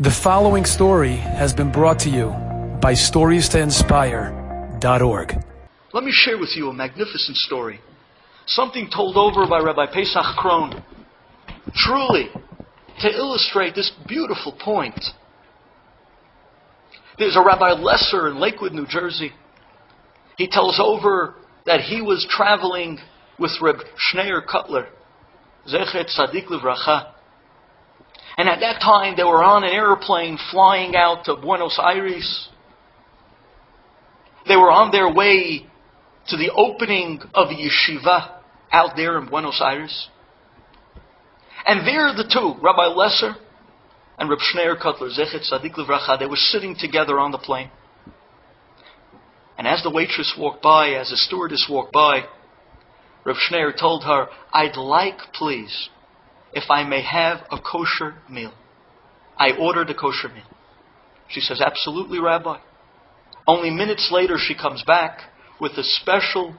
The following story has been brought to you by StoriesToInspire.org. Let me share with you a magnificent story. Something told over by Rabbi Pesach Krohn. Truly, to illustrate this beautiful point. There's a Rabbi Lesser in Lakewood, New Jersey. He tells over that he was traveling with Reb Schneur Kotler, Zecher Tzadik Livracha. And at that time, they were on an airplane flying out to Buenos Aires. They were on their way to the opening of a yeshiva out there in Buenos Aires. And there the two, Rabbi Lesser and Reb Schneur Kotler, Zecher Tzadik Livracha, they were sitting together on the plane. And as the waitress walked by, as the stewardess walked by, Reb Schneur told her, I'd like, please, if I may have a kosher meal. I ordered a kosher meal. She says, Absolutely, Rabbi. Only minutes later, she comes back with a special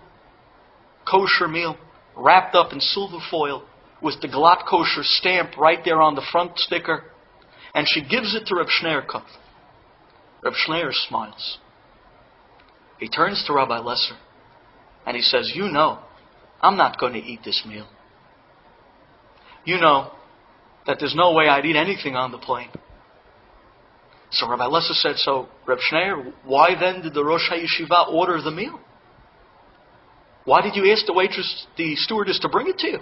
kosher meal wrapped up in silver foil with the glatt kosher stamp right there on the front sticker. And she gives it to Reb Schneur Kotler. Reb Schneur smiles. He turns to Rabbi Lesser and he says, You know, I'm not going to eat this meal you know that there's no way I'd eat anything on the plane. So Rabbi Lesser said, so Reb Schneur, why then did the Rosh HaYeshiva order the meal? Why did you ask the waitress, the stewardess to bring it to you?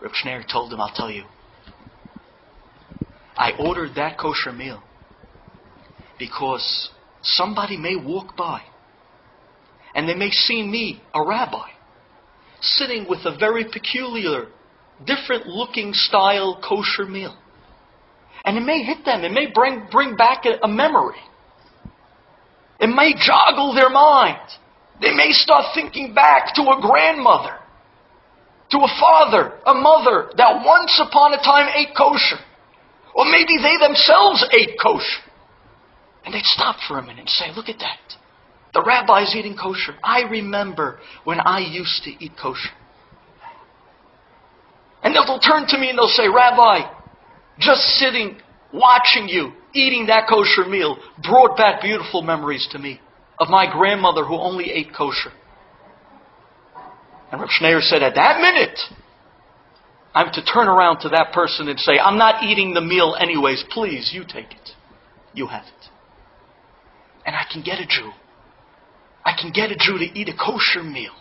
Reb Schneur told him, I'll tell you. I ordered that kosher meal because somebody may walk by and they may see me, a rabbi, sitting with a very peculiar, different looking style kosher meal. And it may hit them, it may bring, bring back a, a memory. It may joggle their mind. They may start thinking back to a grandmother, to a father, a mother that once upon a time ate kosher. Or maybe they themselves ate kosher. And they'd stop for a minute and say, look at that. The rabbi's eating kosher. I remember when I used to eat kosher. And they'll turn to me and they'll say, Rabbi, just sitting, watching you, eating that kosher meal brought back beautiful memories to me of my grandmother who only ate kosher. And Reb said, at that minute, I'm to turn around to that person and say, I'm not eating the meal anyways. Please, you take it. You have it. And I can get a Jew I can get a Jew to eat a kosher meal.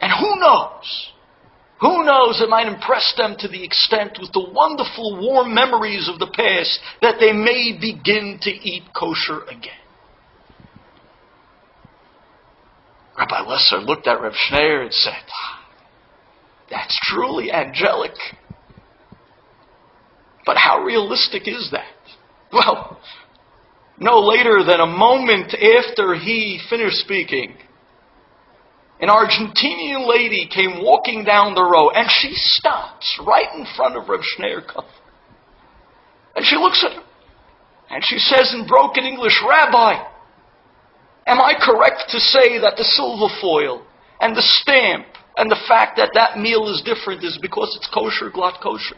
And who knows? Who knows, it might impress them to the extent with the wonderful warm memories of the past that they may begin to eat kosher again. Rabbi Lesser looked at Reb Schneur and said, ah, That's truly angelic. But how realistic is that? Well, no later than a moment after he finished speaking, an Argentinian lady came walking down the row and she stops right in front of Reb Schneur Kotler. And she looks at him and she says in broken English, Rabbi, am I correct to say that the silver foil and the stamp and the fact that that meal is different is because it's kosher, glatt kosher?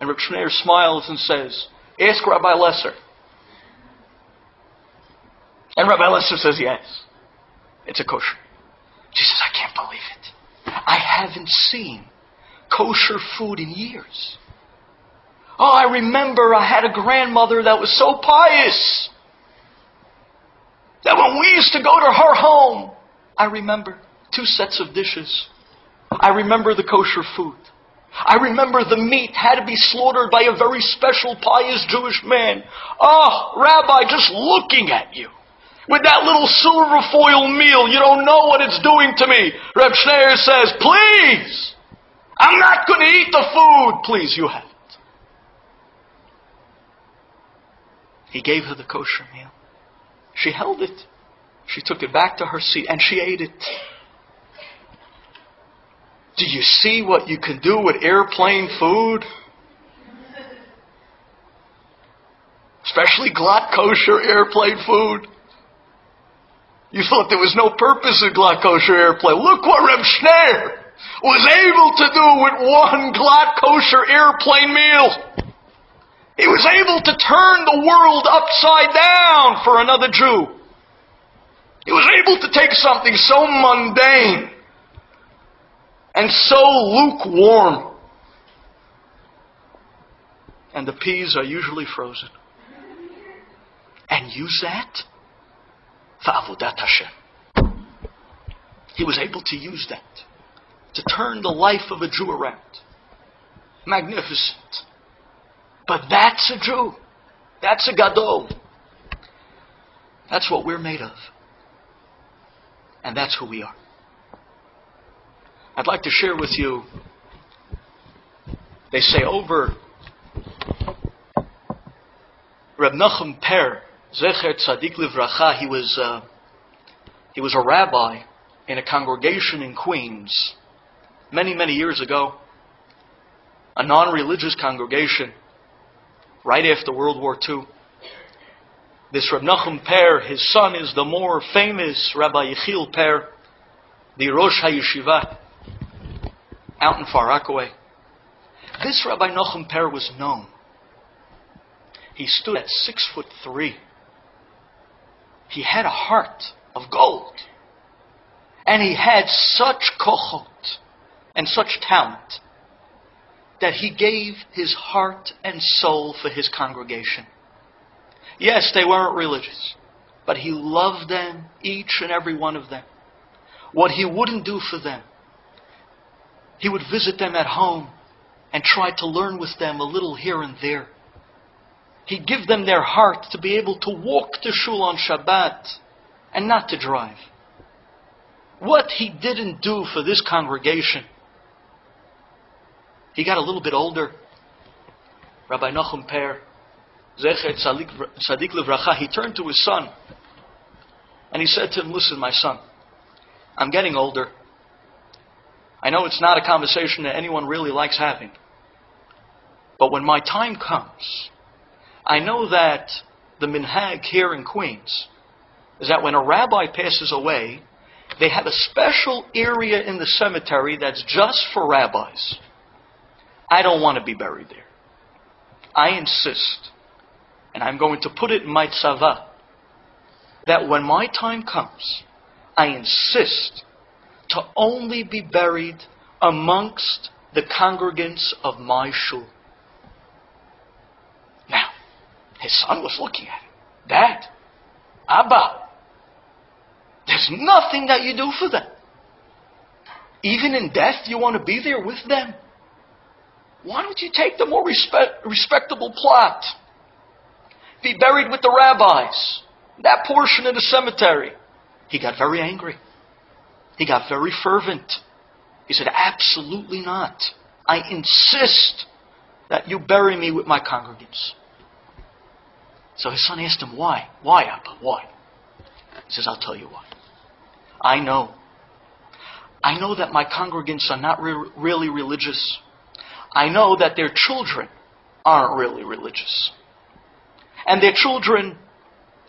And Reb Schneur smiles and says, ask Rabbi Lesser. And Rabbi Lesser says, yes, it's a kosher. She says, I can't believe it. I haven't seen kosher food in years. Oh, I remember I had a grandmother that was so pious that when we used to go to her home, I remember two sets of dishes. I remember the kosher food. I remember the meat had to be slaughtered by a very special pious Jewish man. Oh, Rabbi, just looking at you. With that little silver foil meal, you don't know what it's doing to me. Reb Schneur says, please, I'm not going to eat the food. Please, you have it. He gave her the kosher meal. She held it. She took it back to her seat and she ate it. Do you see what you can do with airplane food? Especially glatt kosher airplane food. You thought there was no purpose in glatt kosher airplane. Look what Reb Schneur was able to do with one glatt kosher airplane meal. He was able to turn the world upside down for another Jew. He was able to take something so mundane and so lukewarm. And the peas are usually frozen. And use that for Avodat Hashem. He was able to use that to turn the life of a Jew around. Magnificent. But that's a Jew. That's a Gadol. That's what we're made of. And that's who we are. I'd like to share with you, they say over Reb Nachum Perr, Zecher Tzadik Livracha, he was, uh, he was a rabbi in a congregation in Queens many, many years ago. A non-religious congregation right after World War II. This Reb Nachum Perr, his son is the more famous Rabbi Yechiel Perr, the Rosh HaYeshiva, out in Far Rockaway. This Rabbi Nachum Perr was known. He stood at six foot three. He had a heart of gold. And he had such kochot and such talent that he gave his heart and soul for his congregation. Yes, they weren't religious, but he loved them, each and every one of them. What he wouldn't do for them, he would visit them at home and try to learn with them a little here and there. He'd give them their heart to be able to walk to shul on Shabbat and not to drive. What he didn't do for this congregation, he got a little bit older. Rabbi Nachum Perr, Zecher Tzadik Levracha, he turned to his son and he said to him, Listen, my son, I'm getting older. I know it's not a conversation that anyone really likes having. But when my time comes, I know that the minhag here in Queens is that when a rabbi passes away, they have a special area in the cemetery that's just for rabbis. I don't want to be buried there. I insist, and I'm going to put it in my tzava, that when my time comes, I insist to only be buried amongst the congregants of my shul. Now, his son was looking at him. Dad, Abba, there's nothing that you do for them. Even in death, you want to be there with them. Why don't you take the more respect, respectable plot? Be buried with the rabbis. That portion of the cemetery. He got very angry. He got very fervent. He said, Absolutely not. I insist that you bury me with my congregants. So his son asked him, Why? Why, Abba? Why? He says, I'll tell you why. I know. I know that my congregants are not re- really religious. I know that their children aren't really religious. And their children,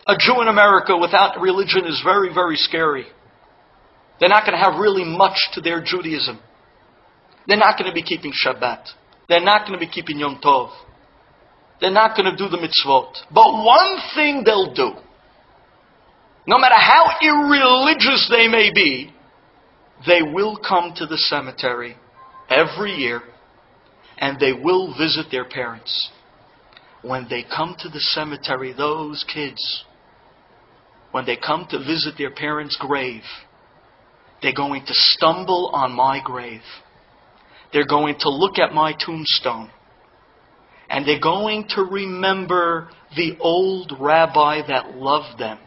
a Jew in America without religion is very, very scary. They're not going to have really much to their Judaism. They're not going to be keeping Shabbat. They're not going to be keeping Yom Tov. They're not going to do the mitzvot. But one thing they'll do, no matter how irreligious they may be, they will come to the cemetery every year and they will visit their parents. When they come to the cemetery, those kids, when they come to visit their parents' grave, they're going to stumble on my grave. They're going to look at my tombstone. And they're going to remember the old rabbi that loved them.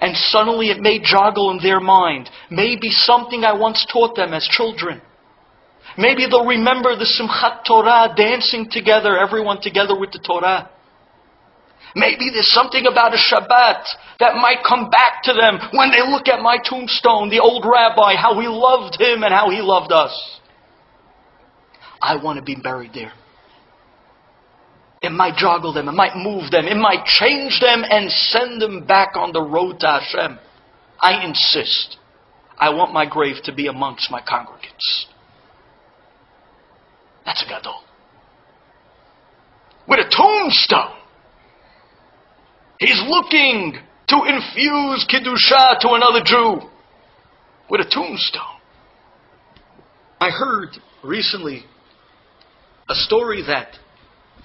And suddenly it may joggle in their mind. Maybe something I once taught them as children. Maybe they'll remember the Simchat Torah, dancing together, everyone together with the Torah. Maybe there's something about a Shabbat that might come back to them when they look at my tombstone, the old rabbi, how he loved him and how he loved us. I want to be buried there. It might joggle them, it might move them, it might change them and send them back on the road to Hashem. I insist. I want my grave to be amongst my congregants. That's a gadol. With a tombstone. He's looking to infuse Kiddusha to another Jew with a tombstone. I heard recently a story that,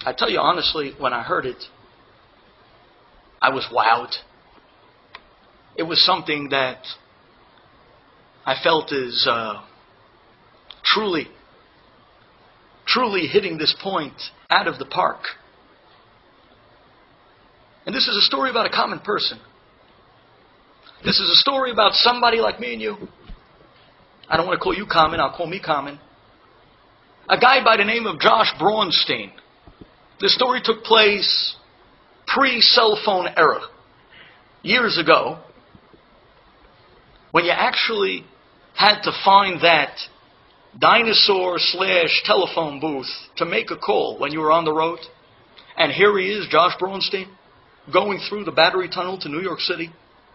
I tell you honestly, when I heard it, I was wowed. It was something that I felt is uh, truly, truly hitting this point out of the park. And this is a story about a common person. This is a story about somebody like me and you. I don't want to call you common, I'll call me common. A guy by the name of Josh Braunstein. This story took place pre cell phone era, years ago, when you actually had to find that dinosaur slash telephone booth to make a call when you were on the road. And here he is, Josh Braunstein, going through the battery tunnel to New York City,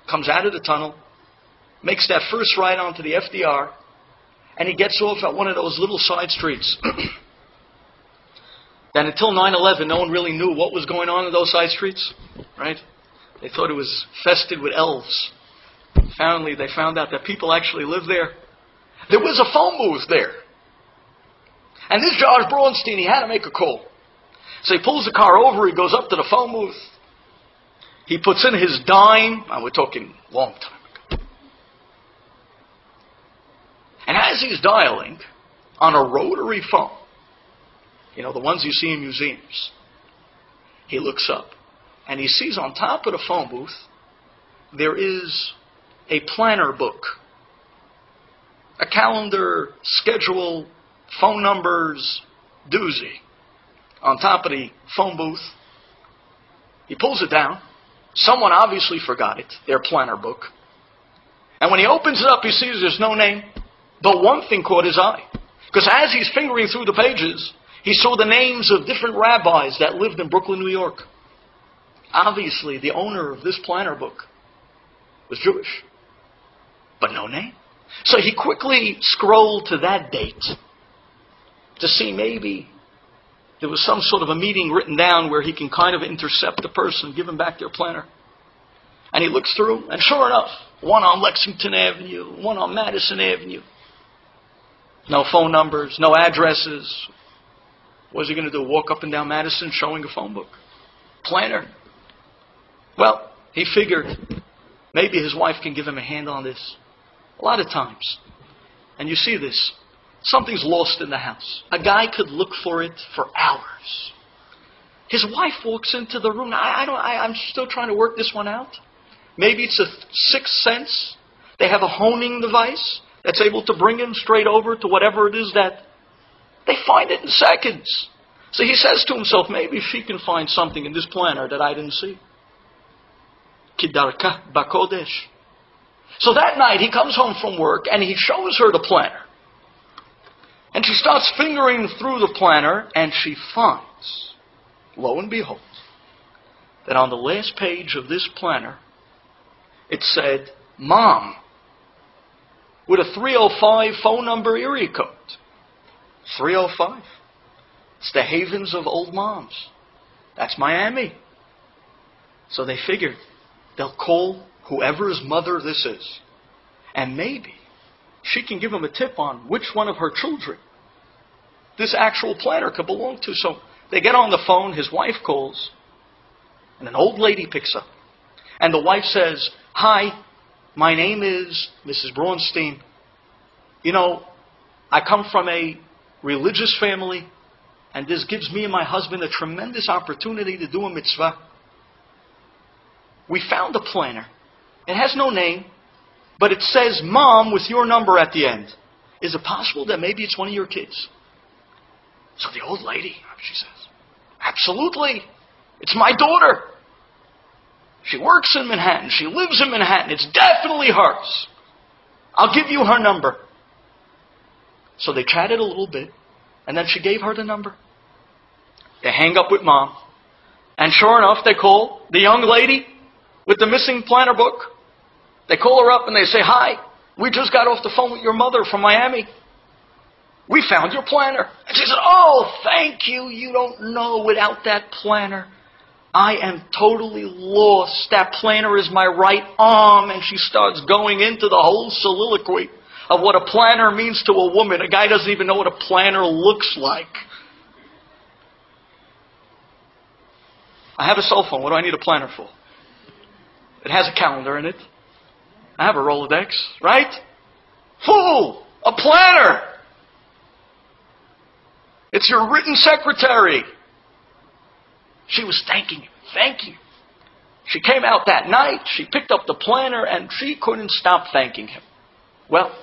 comes out of the tunnel, makes that first ride onto the FDR, and he gets off at one of those little side streets. then until 9-11, no one really knew what was going on in those side streets, right? They thought it was fested with elves. Finally, they found out that people actually lived there. There was a phone booth there. And this Josh Braunstein, he had to make a call. So he pulls the car over, he goes up to the phone booth, he puts in his dime, and we're talking long time ago. And as he's dialing on a rotary phone, you know, the ones you see in museums, he looks up and he sees on top of the phone booth there is a planner book, a calendar, schedule, phone numbers, doozy on top of the phone booth. He pulls it down. Someone obviously forgot it, their planner book. And when he opens it up, he sees there's no name. But one thing caught his eye. Because as he's fingering through the pages, he saw the names of different rabbis that lived in Brooklyn, New York. Obviously, the owner of this planner book was Jewish, but no name. So he quickly scrolled to that date to see maybe there was some sort of a meeting written down where he can kind of intercept the person, give him back their planner. And he looks through, and sure enough, one on Lexington Avenue, one on Madison Avenue. No phone numbers, no addresses. What is he going to do? Walk up and down Madison showing a phone book? Planner. Well, he figured maybe his wife can give him a hand on this. A lot of times. And you see this. Something's lost in the house. A guy could look for it for hours. His wife walks into the room. I, I don't. I, I'm still trying to work this one out. Maybe it's a sixth sense. They have a honing device that's able to bring him straight over to whatever it is that they find it in seconds. So he says to himself, maybe she can find something in this planner that I didn't see. Kidarka bakodesh. So that night he comes home from work and he shows her the planner. And she starts fingering through the planner and she finds, lo and behold, that on the last page of this planner, it said, Mom, with a 305 phone number area code. 305. It's the havens of old moms. That's Miami. So they figured they'll call whoever's mother this is. And maybe she can give him a tip on which one of her children this actual planner could belong to. So they get on the phone, his wife calls, and an old lady picks up. And the wife says, Hi, my name is Mrs. Braunstein. You know, I come from a religious family, and this gives me and my husband a tremendous opportunity to do a mitzvah. We found a planner. It has no name, but it says mom with your number at the end. Is it possible that maybe it's one of your kids? So the old lady, she says, absolutely. It's my daughter. She works in Manhattan. She lives in Manhattan. It's definitely hers. I'll give you her number. So they chatted a little bit, and then she gave her the number. They hang up with mom. And sure enough, they call the young lady with the missing planner book. They call her up and they say, Hi, We just got off the phone with your mother from Miami. We found your planner. And she said, Oh, thank you. You don't know without that planner. I am totally lost. That planner is my right arm. And she starts going into the whole soliloquy of what a planner means to a woman. A guy doesn't even know what a planner looks like. I have a cell phone. What do I need a planner for? It has a calendar in it. I have a Rolodex, right? Fool! A planner! It's your written secretary. She was thanking him. Thank you. She came out that night, she picked up the planner, and she couldn't stop thanking him. Well,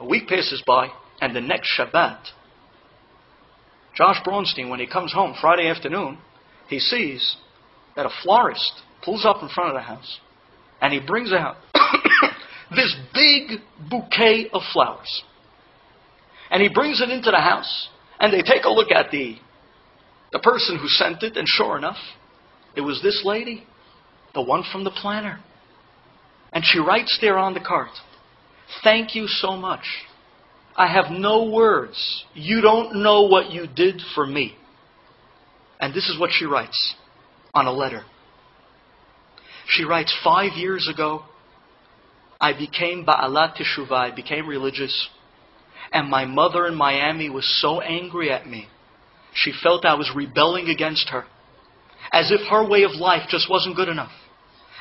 a week passes by, and the next Shabbat, Josh Braunstein, when he comes home Friday afternoon, he sees that a florist pulls up in front of the house, and he brings out this big bouquet of flowers. And he brings it into the house, and they take a look at the, the person who sent it, and sure enough, it was this lady, the one from the planner. And she writes there on the card, Thank you so much. I have no words. You don't know what you did for me. And this is what she writes on a letter. She writes, Five years ago, I became Ba'alat Teshuvah, I became religious, and my mother in Miami was so angry at me. She felt I was rebelling against her, as if her way of life just wasn't good enough.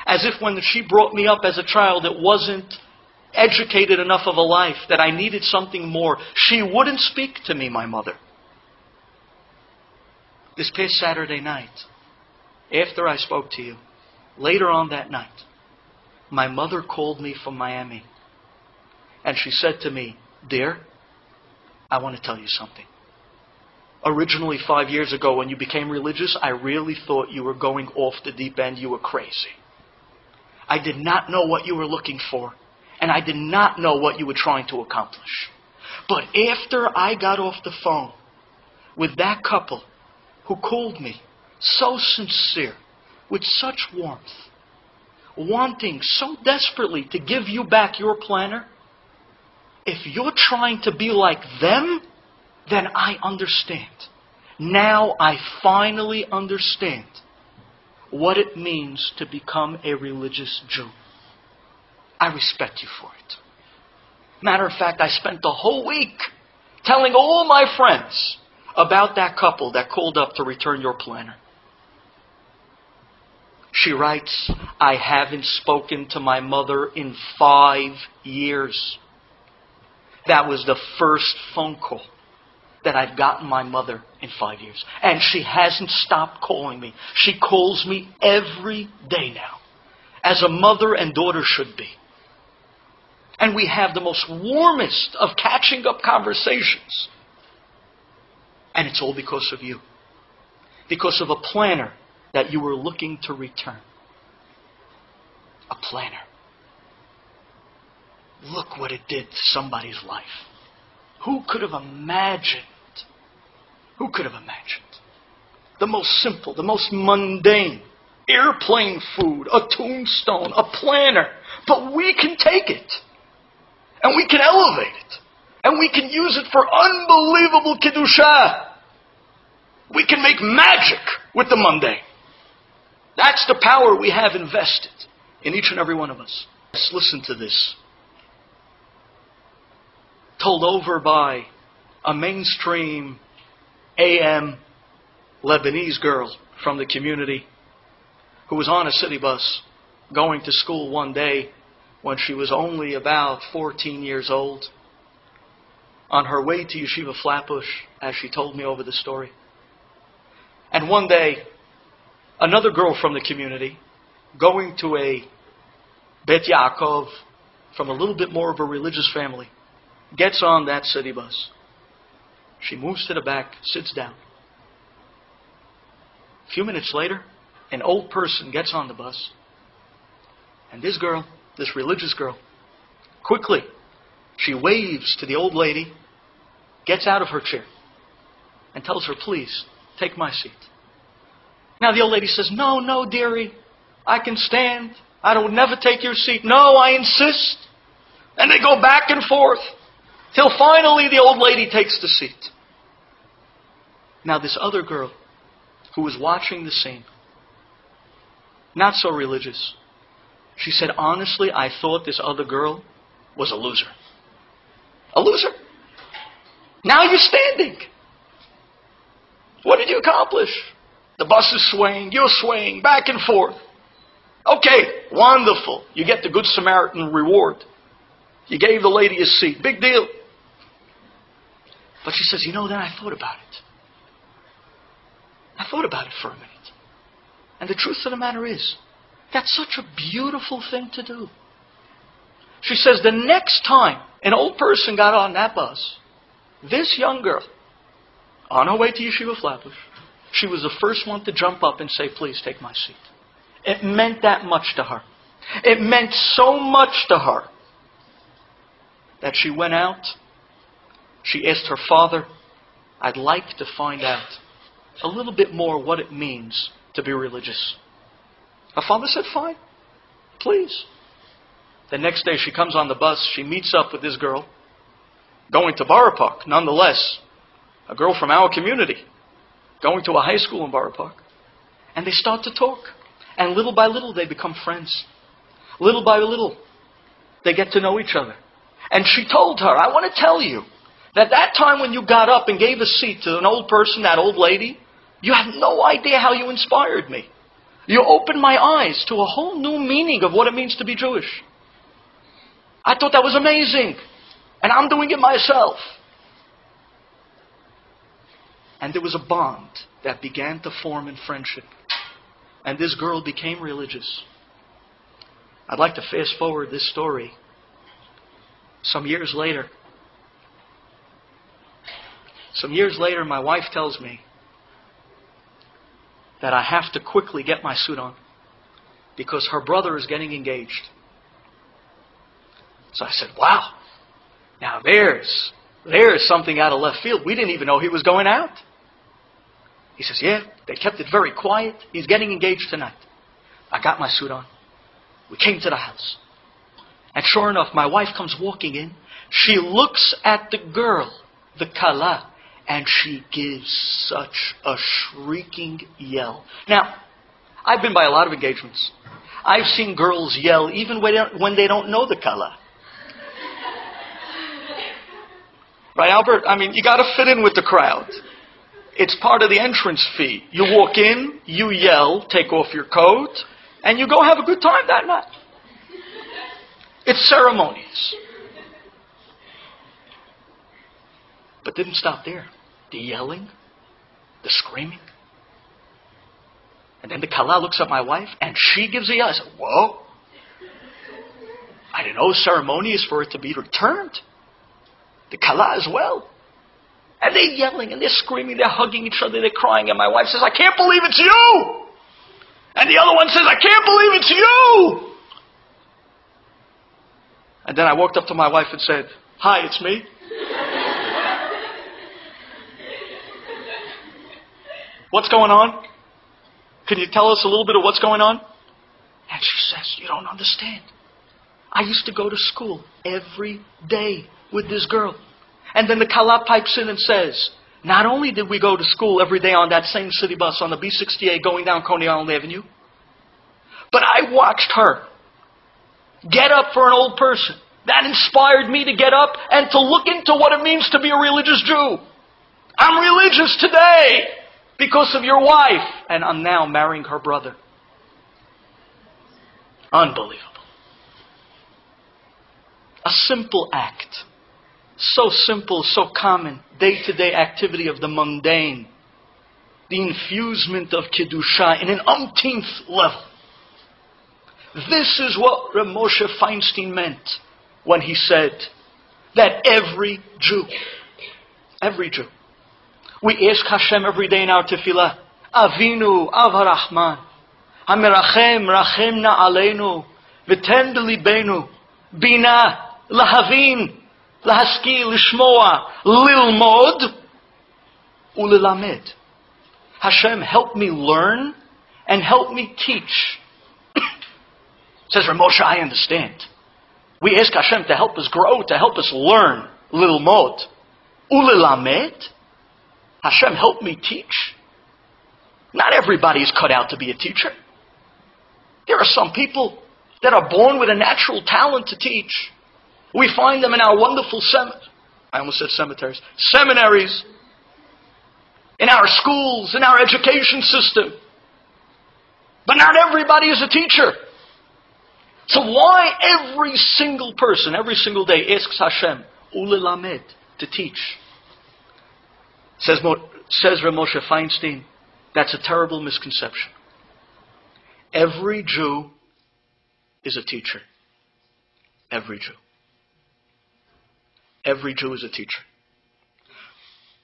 As if when she brought me up as a child, it wasn't educated enough of a life, that I needed something more. She wouldn't speak to me, my mother. This past Saturday night, after I spoke to you, later on that night, my mother called me from Miami. And she said to me, Dear, I want to tell you something. Originally, five years ago, when you became religious, I really thought you were going off the deep end. You were crazy. I did not know what you were looking for, and I did not know what you were trying to accomplish. But after I got off the phone with that couple who called me, so sincere, with such warmth, wanting so desperately to give you back your planner, if you're trying to be like them, then I understand. Now I finally understand what it means to become a religious Jew. I respect you for it. Matter of fact, I spent the whole week telling all my friends about that couple that called up to return your planner. She writes, I haven't spoken to my mother in five years. That was the first phone call that I've gotten my mother in five years. And she hasn't stopped calling me. She calls me every day now, as a mother and daughter should be. And we have the most warmest of catching up conversations. And it's all because of you. Because of a planner that you were looking to return. A planner. Look what it did to somebody's life. Who could have imagined? Who could have imagined? The most simple, the most mundane, airplane food, a tombstone, a planner. But we can take it. And we can elevate it. And we can use it for unbelievable Kedusha. We can make magic with the mundane. That's the power we have invested in each and every one of us. Let's listen to this told over by a mainstream AM Lebanese girl from the community who was on a city bus going to school one day when she was only about 14 years old. On her way to Yeshiva Flatbush, as she told me over the story. And one day, another girl from the community, going to a Bet Yaakov from a little bit more of a religious family, gets on that city bus. She moves to the back, sits down. A few minutes later, an old person gets on the bus. And this girl, this religious girl, quickly, she waves to the old lady, gets out of her chair, and tells her, please, take my seat. Now the old lady says, no, no, dearie, I can stand. I don't never take your seat. No, I insist. And they go back and forth till finally the old lady takes the seat. Now, this other girl who was watching the scene, not so religious, she said, Honestly, I thought this other girl was a loser. A loser. Now you're standing. What did you accomplish? The bus is swaying, you're swaying back and forth. Okay, wonderful. You get the Good Samaritan reward. You gave the lady a seat. Big deal. But she says, You know, then I thought about it. I thought about it for a minute. And the truth of the matter is, that's such a beautiful thing to do. She says, The next time an old person got on that bus, this young girl, on her way to Yeshiva Flatbush, she was the first one to jump up and say, Please take my seat. It meant that much to her. It meant so much to her that she went out. She asked her father, I'd like to find out a little bit more what it means to be religious. Her father said, Fine, please. The next day she comes on the bus, she meets up with this girl, going to Borough Park, nonetheless, a girl from our community, going to a high school in Borough Park. And they start to talk. And little by little, they become friends. Little by little, they get to know each other. And she told her, I want to tell you that that time when you got up and gave a seat to an old person, that old lady, you have no idea how you inspired me. You opened my eyes to a whole new meaning of what it means to be Jewish. I thought that was amazing. And I'm doing it myself. And there was a bond that began to form in friendship. And this girl became religious. I'd like to fast forward this story. Some years later, some years later, my wife tells me that I have to quickly get my suit on because her brother is getting engaged. So I said, Wow, now there's there's something out of left field. We didn't even know he was going out. He says, Yeah, they kept it very quiet. He's getting engaged tonight. I got my suit on. We came to the house. And sure enough, my wife comes walking in. She looks at the girl, the kala, and she gives such a shrieking yell. Now, I've been by a lot of engagements. I've seen girls yell even when they don't know the color. Right, Albert? I mean, you got to fit in with the crowd. It's part of the entrance fee. You walk in, you yell, take off your coat, and you go have a good time that night. It's ceremonies. But didn't stop there. The yelling, the screaming. And then the Kala looks at my wife and she gives a yell. I said, Whoa. I didn't know ceremony is for it to be returned. The Kala as well. And they're yelling and they're screaming, they're hugging each other, they're crying. And my wife says, I can't believe it's you. And the other one says, I can't believe it's you. And then I walked up to my wife and said, Hi, it's me. What's going on? Can you tell us a little bit of what's going on? And she says, You don't understand. I used to go to school every day with this girl. And then the Kala pipes in and says, Not only did we go to school every day on that same city bus on the B68 going down Coney Island Avenue, but I watched her get up for an old person. That inspired me to get up and to look into what it means to be a religious Jew. I'm religious today because of your wife, and I'm now marrying her brother. Unbelievable. A simple act. So simple, so common, day to day activity of the mundane. The infusement of Kedusha in an umpteenth level. This is what Rav Moshe Feinstein meant when he said that every Jew, every Jew, we ask Hashem every day in our tefillah, Avinu, Avarahman, Hamerachem, Rachemna Aleinu, V'ten B'libenu, Bina, Lahavin, Lahaskil, Lishmoa, Lilmod, Ulilamed. Hashem, help me learn and help me teach. Says Ramosha, I understand. We ask Hashem to help us grow, to help us learn. Lilmod. Ulilamed. Hashem, help me teach. Not everybody is cut out to be a teacher. There are some people that are born with a natural talent to teach. We find them in our wonderful cemeteries. I almost said cemeteries. Seminaries. In our schools, in our education system. But not everybody is a teacher. So why every single person, every single day, asks Hashem, Ulilamed, to teach? Says, says Ramosha Feinstein, that's a terrible misconception. Every Jew is a teacher. Every Jew. Every Jew is a teacher.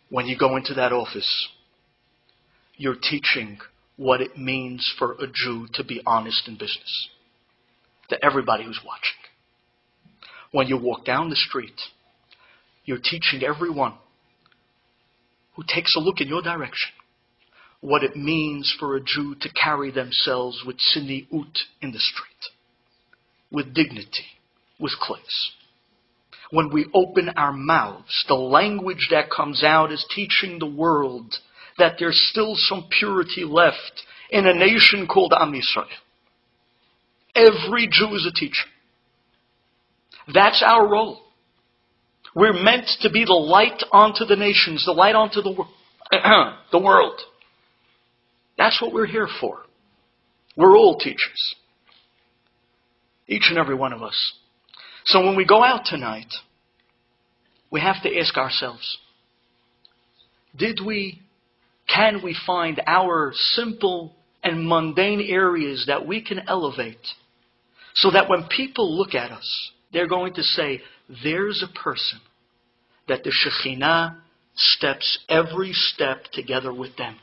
When you go into that office, you're teaching what it means for a Jew to be honest in business to everybody who's watching. When you walk down the street, you're teaching everyone who takes a look in your direction what it means for a Jew to carry themselves with tzniut in the street, with dignity, with class. When we open our mouths, the language that comes out is teaching the world that there's still some purity left in a nation called Am Yisrael. Every Jew is a teacher. That's our role. We're meant to be the light onto the nations, the light onto the, wor- the world. That's what we're here for. We're all teachers. Each and every one of us. So when we go out tonight, we have to ask ourselves, did we, can we find our simple and mundane areas that we can elevate so that when people look at us, they're going to say, there's a person that the Shekhinah steps every step together with them.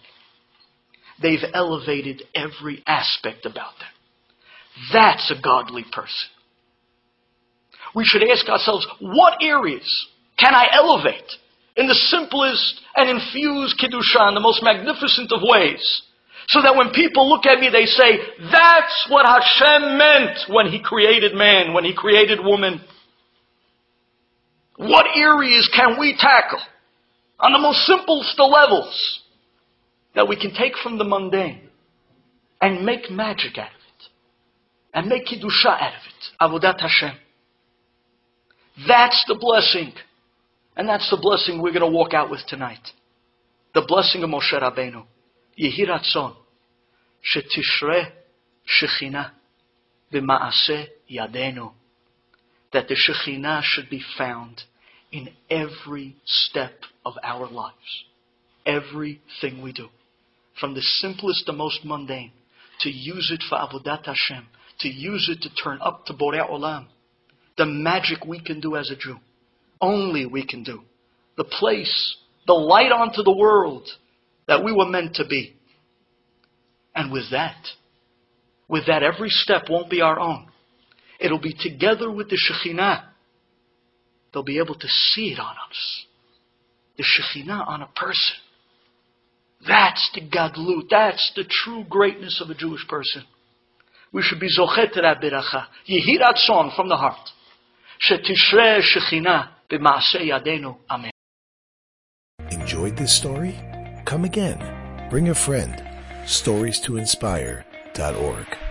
They've elevated every aspect about them. That's a godly person. We should ask ourselves, what areas can I elevate in the simplest and infused Kiddushan, the most magnificent of ways? So that when people look at me, they say, that's what Hashem meant when He created man, when He created woman. What areas can we tackle on the most simplest levels that we can take from the mundane and make magic out of it and make Kiddusha out of it? Avodat Hashem. That's the blessing. And that's the blessing we're going to walk out with tonight. The blessing of Moshe Rabbeinu. Yehiratzon, Shetishre Shechina. B'ma'aseh Yadenu. That the Shekhinah should be found in every step of our lives. Everything we do. From the simplest, the most mundane, to use it for Avodat Hashem, to use it to turn up to Borei Olam. The magic we can do as a Jew. Only we can do. The place, the light onto the world that we were meant to be. And with that, with that, every step won't be our own. It'll be together with the Shekhinah. They'll be able to see it on us. The Shekhinah on a person. That's the Gadlut. That's the true greatness of a Jewish person. We should be zochet to that biracha. Yehirat song from the heart. Shetishre Shekhinah b'maaseh yadenu. Amen. Enjoyed this story? Come again. Bring a friend. Stories to inspire.org.